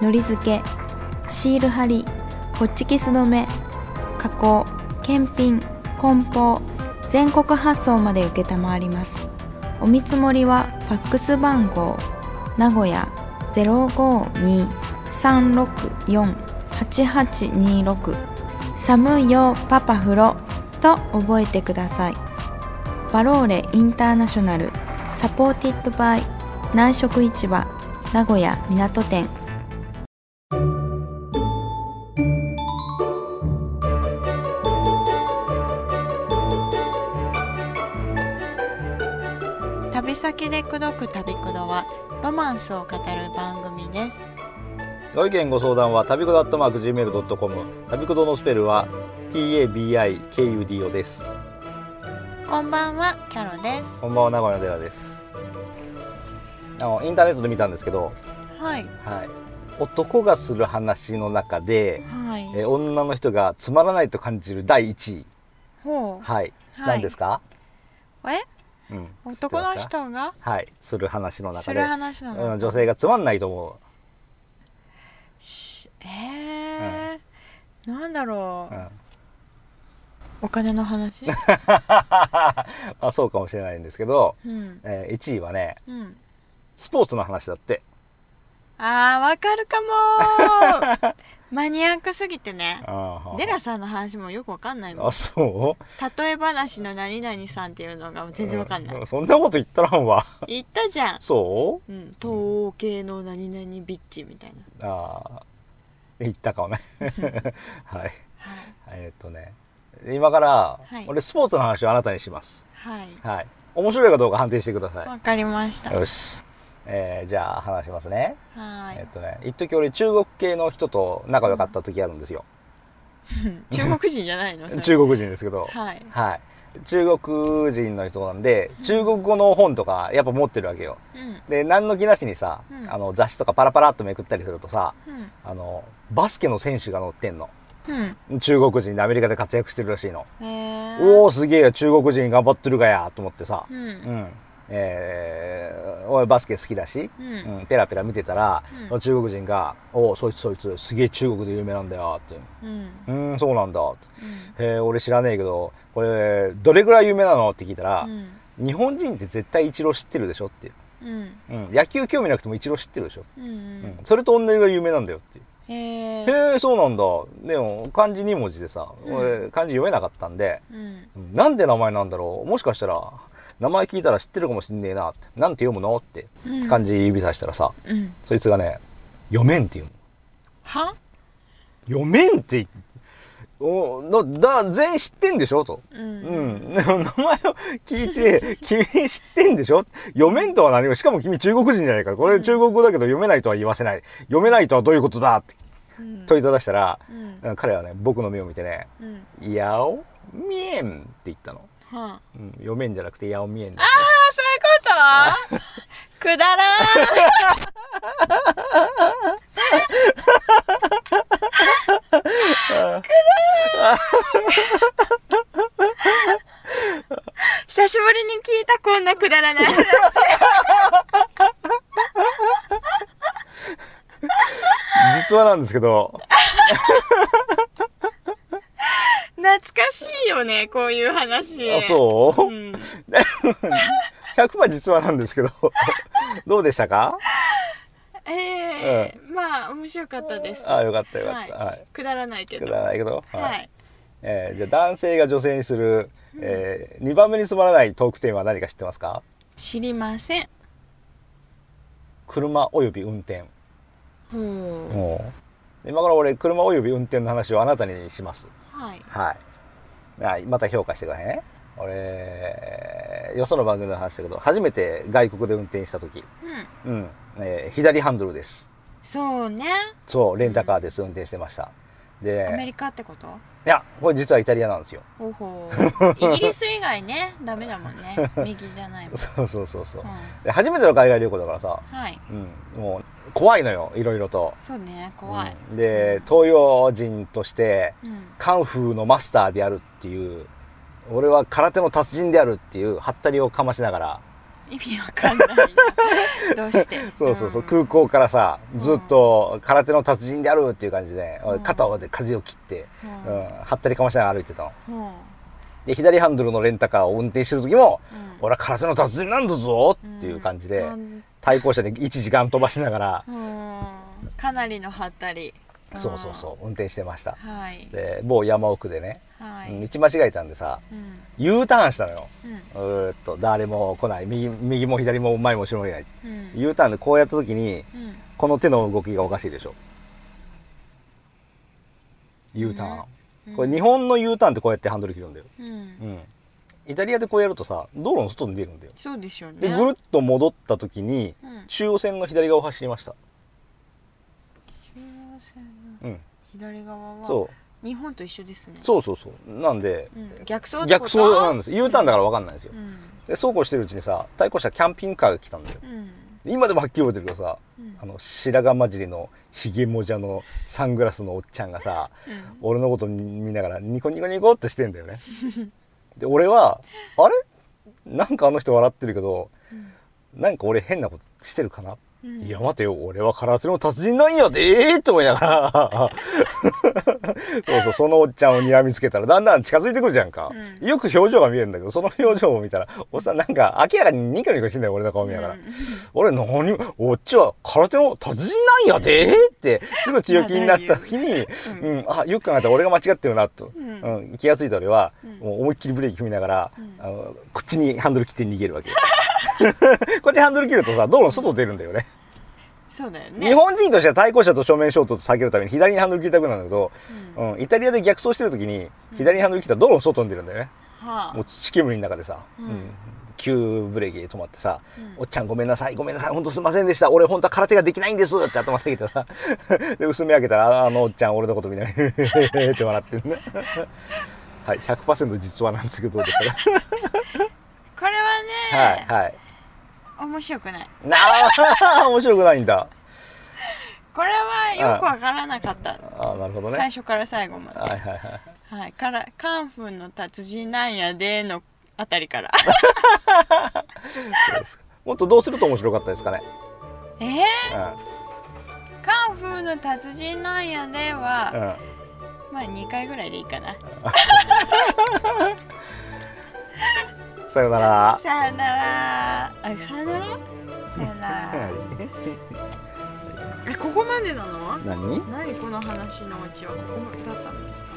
のり付けシール貼りホッチキス止め加工検品梱包全国発送まで承ります。お見積もりはファックス番号名古屋052-364-8826寒いよパパ風呂と覚えてください。バローレインターナショナルサポーティッドバイ南食市場名古屋港店。先で口説く旅くどはロマンスを語る番組です。ご意見ご相談は旅くどアットマーク Gmail.com 旅くどのスペルは TABIKUDO です。こんばんはキャロです。こんばんは名古屋の寺です。あのインターネットで見たんですけど、はい。はい、男がする話の中で、はい。えー女の人がつまらないと感じる第1位。ほう。はい、はい。何ですか、え？うん、男の人が？はい。する話の中で。する話なのうん、女性がつまんないと思しえー。なんだろう、う、うん、お金の話？あそうかもしれないんですけど、うん。えー1位はねうん。スポーツの話だって。あーわかるかも マニアックすぎてね。デラさんの話もよくわかんないもん。あそう？例え話の何々さんっていうのが全然わかんない、うそんなこと言ったらんわ。言ったじゃん。そう？ん。統計の何々ビッチみたいな。うああ言ったかもね。はい。はい。えーっとね。今から、はい。俺スポーツの話をあなたにします。はい。はい。面白いかどうか判定してくださわかりました。いよし、えーじゃあ話しますね。はい。えっとね一時俺中国系の人と仲良かった時あるんですよ、中国人じゃないの？中国人ですけど。はい。はい。中国人の人なんで中国語の本とかやっぱ持ってるわけよ。うん。で何の気なしにさ、うん。あの雑誌とかパラパラっとめくったりするとさうん。あのバスケの選手が載ってんの。うん。中国人でアメリカで活躍してるらしいの、おおすげえ中国人頑張ってるがやと思ってさ。ううんんえー、俺バスケ好きだし、ううんん、ペラペラ見てたら、うん。中国人が「おおそいつそいつすげえ中国で有名なんだよ」って。うん「うーんそうなんだ」って。うん「へえ俺知らねえけどこれどれぐらい有名なの?」って聞いたら、うん。日本人って絶対イチロー知ってるでしょ」って、うん。うん、野球興味なくてもイチロー知ってるでしょ、うんううん。んそれと同じが有名なんだよって。へえへえそうなんだ。でも漢字2文字でさ、うん。俺漢字読めなかったんで、うん。うんなんで名前なんだろう？もしかしたら名前聞いたら知ってるかもしんねえな。ってなんて読むのってうん。漢字指さしたらさ、うん。そいつがね読めんって言うの。は？読めんっておだだ全員知ってんでしょと。ううん。ん、でも名前を聞いて 君知ってんでしょ？読めんとは何も。しかも君中国人じゃないから。これ中国語だけど読めないとは言わせない。読めないとはどういうことだってうん。問いただしたら、うん。彼はね僕の目を見てねうん「やおみえん」って言ったの、はあ。うん、読めんじゃなくて「やおみえん」あそういうこと？くだらん。久しぶりに聞いたこんなくだらない話。実はなんですけどしいよねこういう話。あそう、うん、100%実はなんですけど どうでしたか？ええまあ面白かったです。あよかったよかった、ははい。くだらないけど。くだらないけど、はい、えーじゃあ男性が女性にする、え2番目につまらないトークテーマは何か知ってますか？知りません。車および運転。ほう。もう。今から俺車および運転の話をあなたにします。はい。はいはいまた評価してくださいね。俺よその番組の話だけど初めて外国で運転した時。うん。うん、えー左ハンドルです。そうね。そうレンタカーです。運転してましたで。アメリカってこと？いやこれ実はイタリアなんですよ。ほうほう。イギリス以外ね。ダメだもんね。右じゃないもん、そうそうそうそう。うん、で初めての海外旅行だからさ、はい。うん、もう怖いのよ。いろいろと。そうね。怖い、うん。で東洋人としてうん。カンフーのマスターであるっていう俺は空手の達人であるっていうはったりをかましながら意味わかんない。などうして？そうそうそう、ん空港からさずっと空手の達人であるっていう感じで、うん。肩で風を切って、ううん。ん、はったりかましながら歩いてたの。うん。で左ハンドルのレンタカーを運転してる時も、うん。俺は空手の達人なんだぞっていう感じで、うん。対向車で1時間飛ばしながら、うん。かなりのはったりそうそうそう。運転してました。うんはい。で某山奥でね、はい。道間違えたんでさうん。U ターンしたのよ。うん。っと誰も来ない。右右も左も前も後ろもいない、うん。U ターンでこうやった時にうん。この手の動きがおかしいでしょ。U ターン、うん。これ日本の U ターンってこうやってハンドル切るんだよ、うん。うん、イタリアでこうやるとさ道路の外に出るんだよ。そうでしょうね。でぐるっと戻った時にうん。中央線の左側を走りました線のうん。左側はそう。日本と一緒ですね。そうそうそう。なんでうん。逆走逆走なんです U ターンだから分かんないんですよ。うん。でそうこうしてるうちにさ対向車キャンピングカーが来たんだよ。今でもはっきり覚えてるけどさうん。あの白髪混じりのひげもじゃのサングラスのおっちゃんがさうん。俺のこと見ながらニコニコニコってしてんだよね。で俺はあれ？なんかあの人笑ってるけどうん。なんか俺変なことしてるかな、うん。いや待てよ。俺は空手の達人なんや。でーって思いながら。そうそう。そのおっちゃんを睨みつけたらだんだん近づいてくるじゃんか、うん。よく表情が見えるんだけどその表情を見たらおっさんなんか明らかにニコニコしてんだよ俺の顔見ながら、うん。俺何おっちは空手の達人なんやでーってすぐ強気になった時に、ううんん。あよく考えたら俺が間違ってるなと、うん。うん気がついた俺は、うん。もう思いっきりブレーキ踏みながら、うん。あのこっちにハンドル切って逃げるわけ。よ こっちハンドル切るとさ道路の外出るんだよね。そうだよね。日本人としては対向車と正面衝突避けるために左にハンドル切りたくなるんだけど、うん。うん、イタリアで逆走してる時に左にハンドル切ったら道路の外に出るんだよね、はあ。もう土煙の中でさ、うん。うん急ブレーキで止まってさ、うんおっちゃんごめんなさい、ごめんなさい、本当すいませんでした。俺本当は空手ができないんですって頭下げてさ、で、薄め開けたら、あのおっちゃん俺のこと見ない、って笑ってんね。はい、100%実話なんですけど、どうですか？これはねはい、はい。面白くないなあ、面白くないんだ。これはよくわからなかったあなるほどね。最初から最後まではいはいはい。はいからカンフーの達人なんやでのあたりからそうですかもっとどうすると面白かったですかね。えー、うん。カンフーの達人なんやでは、うん。まあ2回ぐらいでいいかな さよなら。さよならあさよなら？さよならは えここまでなの？い。何？何この話のオチはここだったんですか？